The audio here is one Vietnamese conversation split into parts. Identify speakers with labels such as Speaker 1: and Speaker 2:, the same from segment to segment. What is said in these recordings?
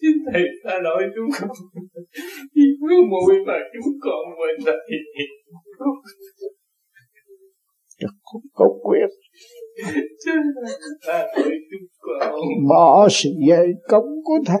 Speaker 1: xin thầy ta nói chúng con chỉ có mùi mà chúng con quên thầy
Speaker 2: không có
Speaker 1: quyết
Speaker 2: bỏ sự dạy công của thầy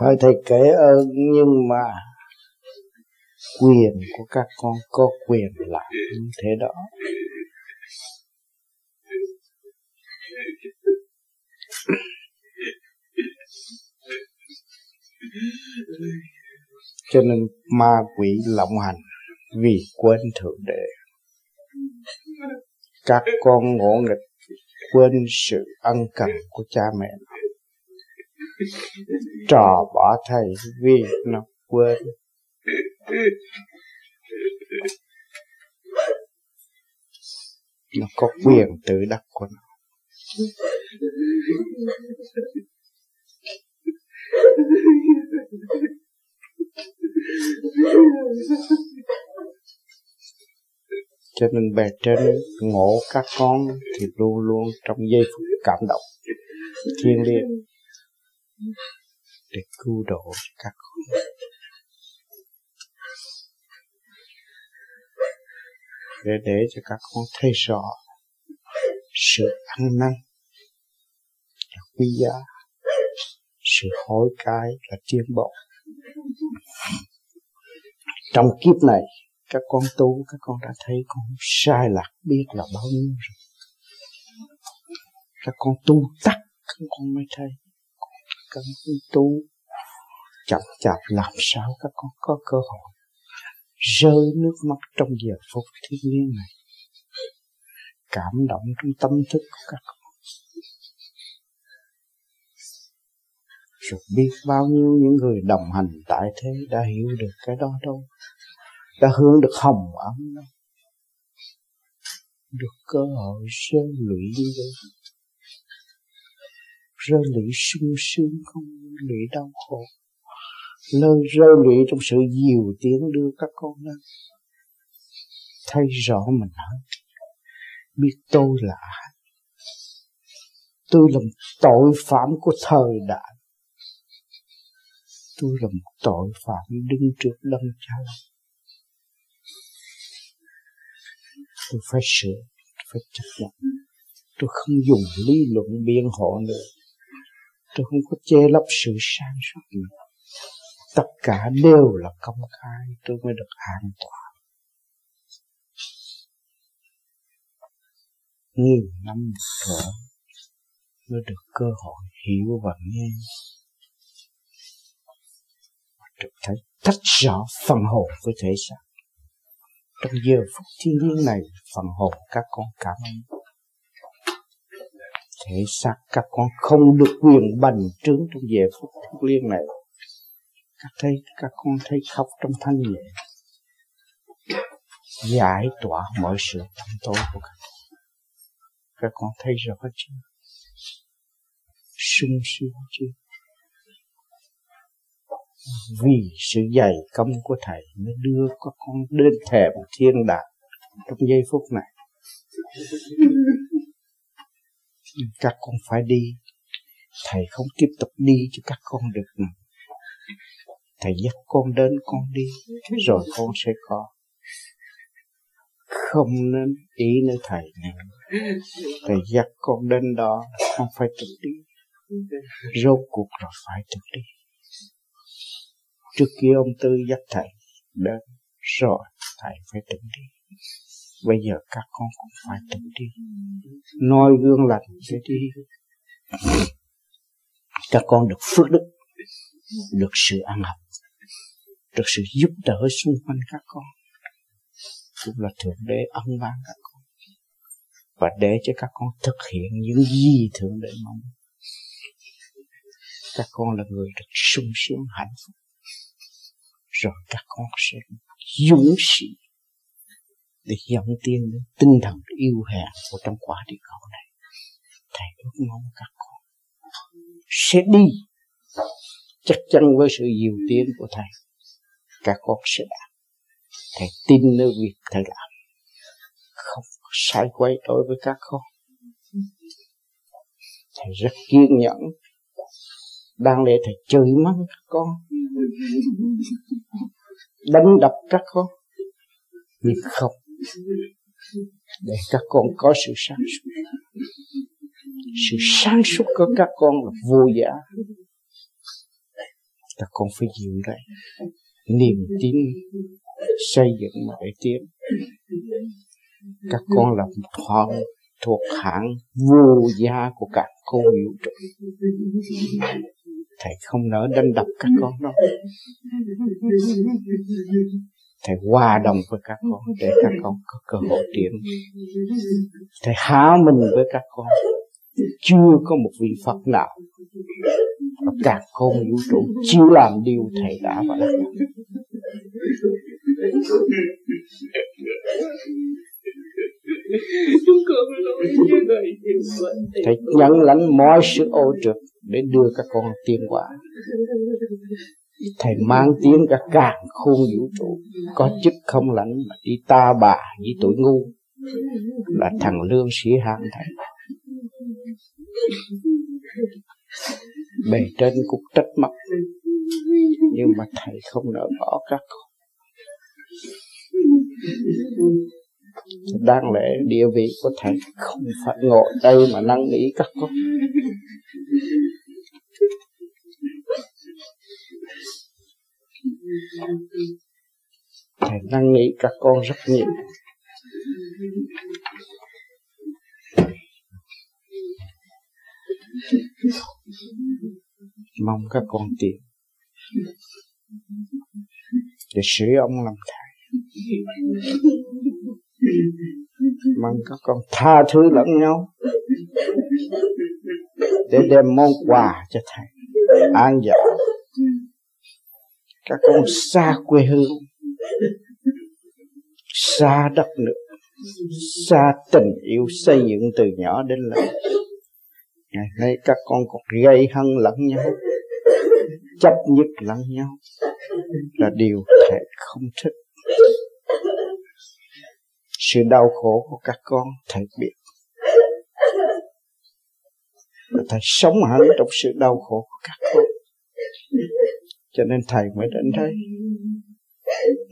Speaker 2: phải thầy kể ơn, nhưng mà quyền của các con có quyền làm như thế đó. Cho nên ma quỷ lộng hành vì quên thượng đế. Các con ngộ nghịch quên sự ân cần của cha mẹ trò bỏ thầy vì nó quên. Nó có quyền tự đắc của nó. Cho nên bề trên ngộ các con thì luôn luôn trong giây phút cảm động thiên liêng để cứu độ các con. Để để cho các con thấy rõ sự ăn năn là quý giá, sự hối cải là tiến bộ. Trong kiếp này, các con tu, các con đã thấy con sai lạc biết là bao nhiêu rồi. Các con tu tắt các con mới thấy cần tu. Chậm chạp làm sao các con có cơ hội rơi nước mắt trong giờ phút thiên liêng này. Cảm động trong tâm thức của các con. Rồi biết bao nhiêu những người đồng hành tại thế đã hiểu được cái đó đâu. Đã hướng được hồng ấm đâu. Được cơ hội rơi lụy như vậy rơi lụy sung sướng không? Lụy đau khổ. Nơi rơi lụy trong sự diều tiếng đưa các con lên. Thấy rõ mình hơn. Biết tôi là ai. Tôi là một tội phạm của thời đại. Tôi là một tội phạm đứng trước đấng cha tôi phải sửa phải chấp nhận. Tôi không dùng lý luận biện hộ nữa tôi không có che lấp sự sáng suốt nữa. Tất cả đều là công khai, tôi mới được an toàn. Nghìn năm một thở mới được cơ hội hiểu và nghe. Và được thấy tách rõ phần hồn với thể xác. Trong giờ phút thiên liêng này, phần hồn các con cảm ơn thể xác các con không được quyền bành trướng trong giờ phút thiêng liêng này. Các thấy các con thấy khóc trong thanh nhẹ, giải tỏa mọi sự tâm tối của các con. Các con thấy rõ chưa? Sung sướng chưa? Vì sự dày công của thầy mới đưa các con đến thềm thiên đàng trong giây phút này các con phải đi. Thầy không tiếp tục đi cho các con được nữa thầy dắt con đến con đi, rồi con sẽ có. Không nên ý nơi thầy nữa. Thầy dắt con đến đó không phải tự đi. Rốt cuộc rồi phải tự đi. Trước kia ông tư dắt thầy đến, rồi thầy phải tự đi bây giờ các con cũng phải tự đi. Noi gương lành để đi các con được phước đức, được sự an học được sự giúp đỡ xung quanh các con, cũng là thượng đế ân ban các con, và để cho các con thực hiện những gì thượng đế mong. Các con là người được sung sướng hạnh phúc, rồi các con sẽ dũng sĩ để dẫn tiên đến tinh thần yêu hẹn của trong quả địa cầu này. Thầy ước mong các con sẽ đi chắc chắn với sự diệu tiến của thầy. Các con sẽ đạt thầy tin nơi việc thầy làm. Không sai quay đối với các con. Thầy rất kiên nhẫn. Đang để thầy chơi mắng các con. Đánh đập các con. Nhưng không để các con có sự sáng suốt. Sự sáng suốt của các con là vô giá. Các con phải giữ đây niềm tin xây dựng mà để tiến các con là một họ thuộc hạng vô gia của cả cô vũ trụ. Thầy không nỡ đánh đập các con đâu thầy hòa đồng với các con, để các con có cơ hội tiến. Thầy há mình với các con. Chưa có một vị phật nào. Ở cả không vũ trụ chưa làm điều thầy đã và đã thầy nhận lãnh mọi sự ô trực để đưa các con tiến quả thầy mang tiếng cả càng khôn vũ trụ. Có chức không lãnh mà đi ta bà với tuổi ngu. Là thằng lương sĩ hạng thầy. Bề trên cũng trách móc. Nhưng mà thầy không nỡ bỏ các con. Đáng lẽ địa vị của thầy không phải ngồi đây mà năn nỉ các con thầy năn nỉ các con rất nhiều. Mong các con tìm để sửa ông làm thầy. Mong các con tha thứ lẫn nhau để đem món quà cho thầy. An giả các con xa quê hương, xa đất nước, xa tình yêu xây dựng từ nhỏ đến lớn. Ngày nay các con còn gây hân lẫn nhau, chấp nhất lẫn nhau là điều thầy không thích. Sự đau khổ của các con thầy biết. Thầy sống hẳn trong sự đau khổ của các con cho nên thầy mới đến đây.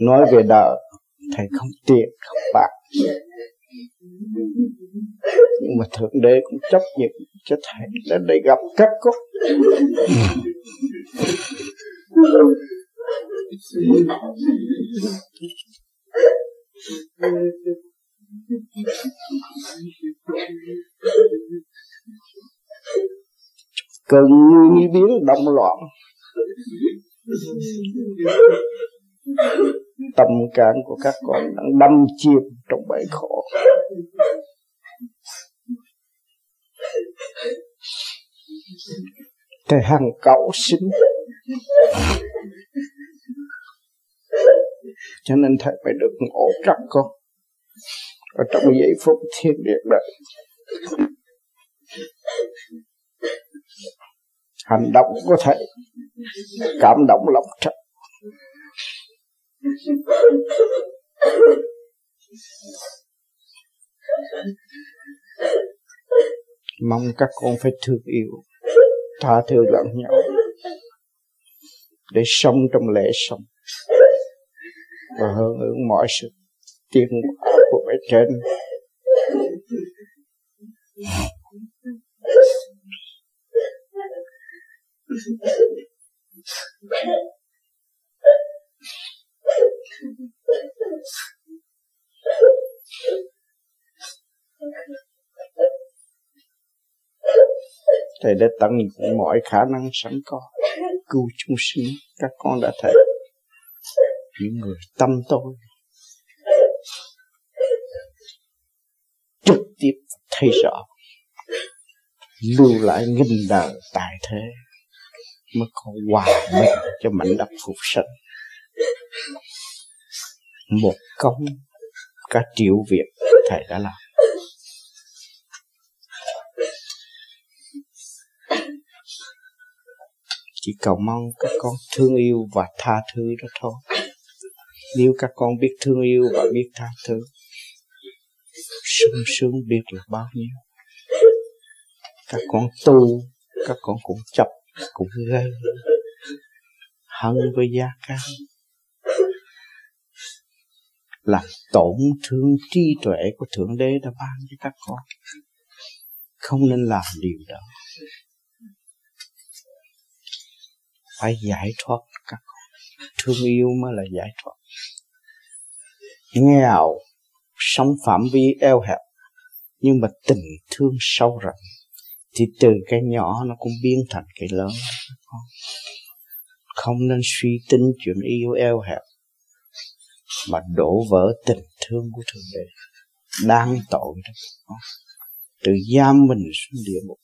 Speaker 2: Nói về đạo thầy không tiền không bạc. Nhưng mà thượng đế cũng chấp nhận cho thầy đến đây gặp các con. Cơn nguy biến động loạn tâm can của các con đang đâm chìm trong bể khổ. Thầy hằng cậu xin cho nên thầy phải được ngộ các con. Ở trong giây phút thiên địa đời hành động có thể. Cảm động lòng thật mong các con phải thương yêu, tha thứ lẫn nhau để sống trong lễ sống. Và hưởng ứng mọi sự tiến hóa của bề trên. Thầy đã tận mọi khả năng sẵn có. Cứu chúng sinh, các con đã thấy những người tâm tôi trực tiếp thấy rõ, lưu lại nghìn đời tại thế mới có hòa bình cho mảnh đất phục sinh. Một công cả triệu việc thầy đã làm. Chỉ cầu mong các con thương yêu và tha thứ đó thôi. Nếu các con biết thương yêu và biết tha thứ, sung sướng biết là bao nhiêu. Các con tu, các con cũng chấp cũng gây hận với gia can làm tổn thương trí tuệ của thượng đế đã ban cho các con. Không nên làm điều đó. Phải giải thoát các con. Thương yêu mới là giải thoát. Nghèo sống phạm vi eo hẹp, nhưng mà tình thương sâu rộng thì từ cái nhỏ nó cũng biến thành cái lớn. Không nên suy tính chuyện yêu eo hẹp mà đổ vỡ tình thương của thượng đế. Đang tội đó. Tự giam mình xuống địa ngục.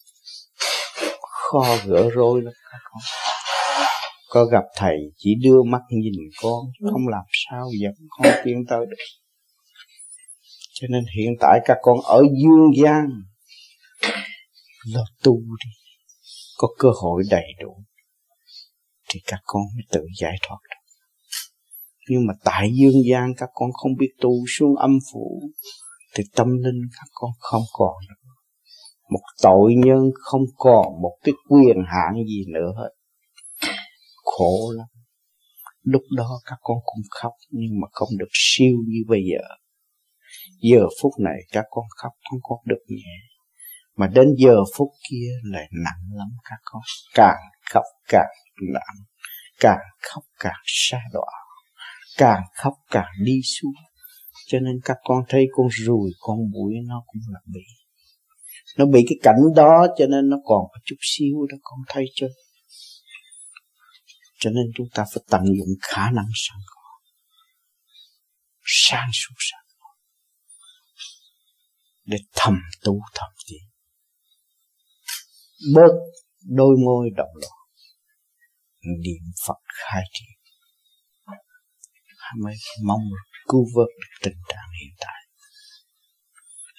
Speaker 2: Kho gỡ rối lắm. Các con có gặp thầy chỉ đưa mắt nhìn con, không làm sao dẫn con tiến tới được. Cho nên hiện tại các con ở dương gian lo tu đi. Có cơ hội đầy đủ, thì các con mới tự giải thoát. Được nhưng mà tại dương gian các con không biết tu xuống âm phủ, thì tâm linh các con không còn nữa. Một tội nhân không còn một cái quyền hạn gì nữa hết. Khổ lắm. Lúc đó các con cũng khóc, nhưng mà không được siêu như bây giờ. Giờ phút này các con khóc không có được nhẹ mà đến giờ phút kia lại nặng lắm các con. Càng khóc càng nặng càng khóc càng xa đọa, càng khóc càng đi xuống. Cho nên các con thấy con ruồi con mũi nó cũng là bị. Nó bị cái cảnh đó cho nên nó còn có chút xíu đó con thấy chưa cho nên chúng ta phải tận dụng khả năng sẵn có. Sáng suốt sẵn để thầm tu thầm tiến bớt đôi môi động loạn niệm Phật khai triển. Mới mong cứu vớt được tình trạng hiện tại.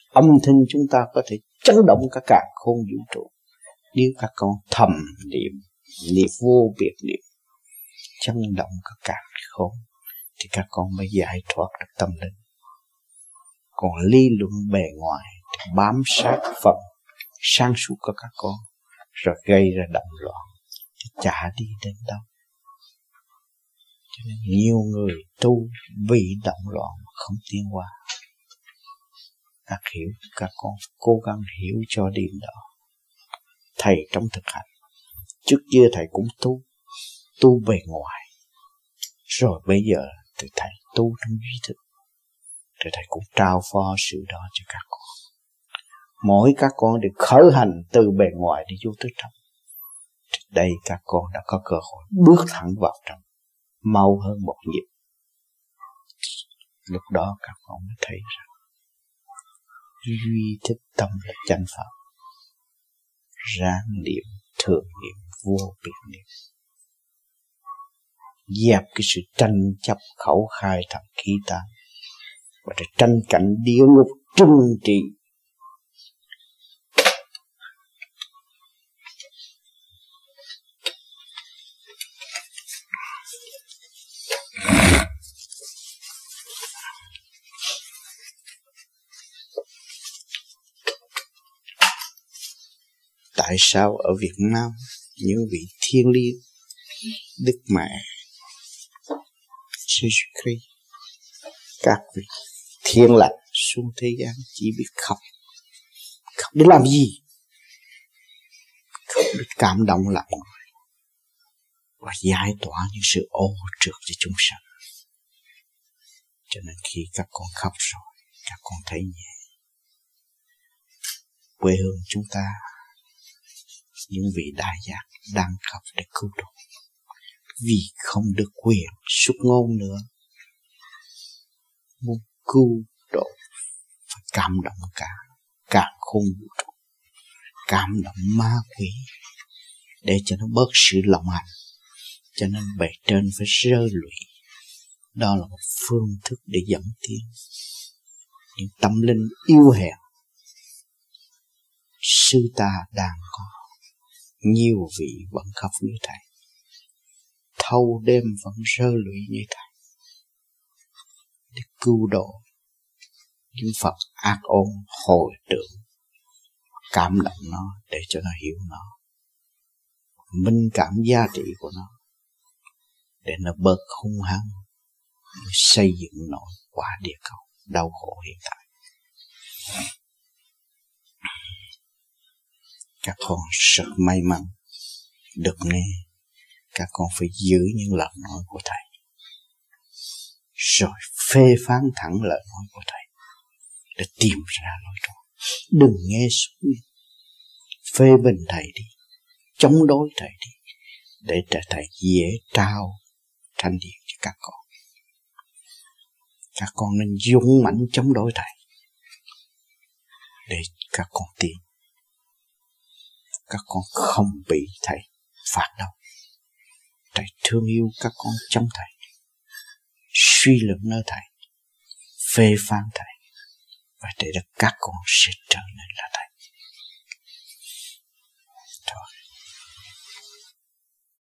Speaker 2: Âm thanh chúng ta có thể chấn động cả cả khôn vũ trụ. Nếu các con thầm niệm niệm vô biệt niệm, chấn động cả cả khôn thì các con mới giải thoát được tâm linh. Còn ly luận bề ngoài thì bám sát phật sang suốt của các con rồi gây ra động loạn thì chả đi đến đâu. Cho nên nhiều người tu vì động loạn không tiến qua các hiểu, các con cố gắng hiểu cho điểm đó thầy trong thực hành, trước kia thầy cũng tu tu bề ngoài. Rồi bây giờ thì thầy tu trong duy thực rồi thầy cũng trao phó sự đó cho các con mỗi các con được khởi hành từ bề ngoài đi vô tới trong. Đây các con đã có cơ hội bước thẳng vào trong, mau hơn một nhịp. Lúc đó các con mới thấy rằng duy thức tâm là chân pháp, ráng niệm thường niệm vô biệt niệm. Dẹp cái sự tranh chấp khẩu khai thầm khí ta và để tranh cảnh địa ngục trừng trị. Tại sao ở Việt Nam những vị thiên liêng, Đức Mẹ, Jesus Christ, các vị thiên lạc xuống thế gian chỉ biết khóc. Khóc để làm gì? Khóc để cảm động lòng người và giải tỏa những sự ô trượt cho chúng sanh. Cho nên khi các con khóc rồi, các con thấy nhẹ. Quê hương chúng ta những vị đại giác đang gặp để cứu độ. Vì không được quyền xuất ngôn nữa muốn cứu độ phải cảm động cả cả khung, vũ trụ cảm động ma quỷ để cho nó bớt sự lòng hành cho nên bề trên phải rơi lụy. Đó là một phương thức để dẫn tiến những tâm linh yêu hèn sư ta đang có nhiều vị vẫn khóc như thầy. Thâu đêm vẫn rơi lụy như thầy. Để cứu độ những Phật ác ôn hồi tưởng, cảm động nó để cho nó hiểu nó. Minh cảm giá trị của nó để nó bớt hung hăng xây dựng nổi quả địa cầu đau khổ hiện tại các con rất may mắn được nghe. Các con phải giữ những lời nói của thầy. Rồi phê phán thẳng lời nói của thầy để tìm ra lối thoát đừng nghe suy phê bình thầy đi. Chống đối thầy đi. Để cho thầy dễ trao thanh điện cho các con. Các con nên dũng mãnh chống đối thầy. Để các con tìm các con không bị thầy phạt đâu. Thầy thương yêu các con chống thầy, suy luận nơi thầy, phê phán thầy, và để được các con sẽ trở nên là thầy. Thôi.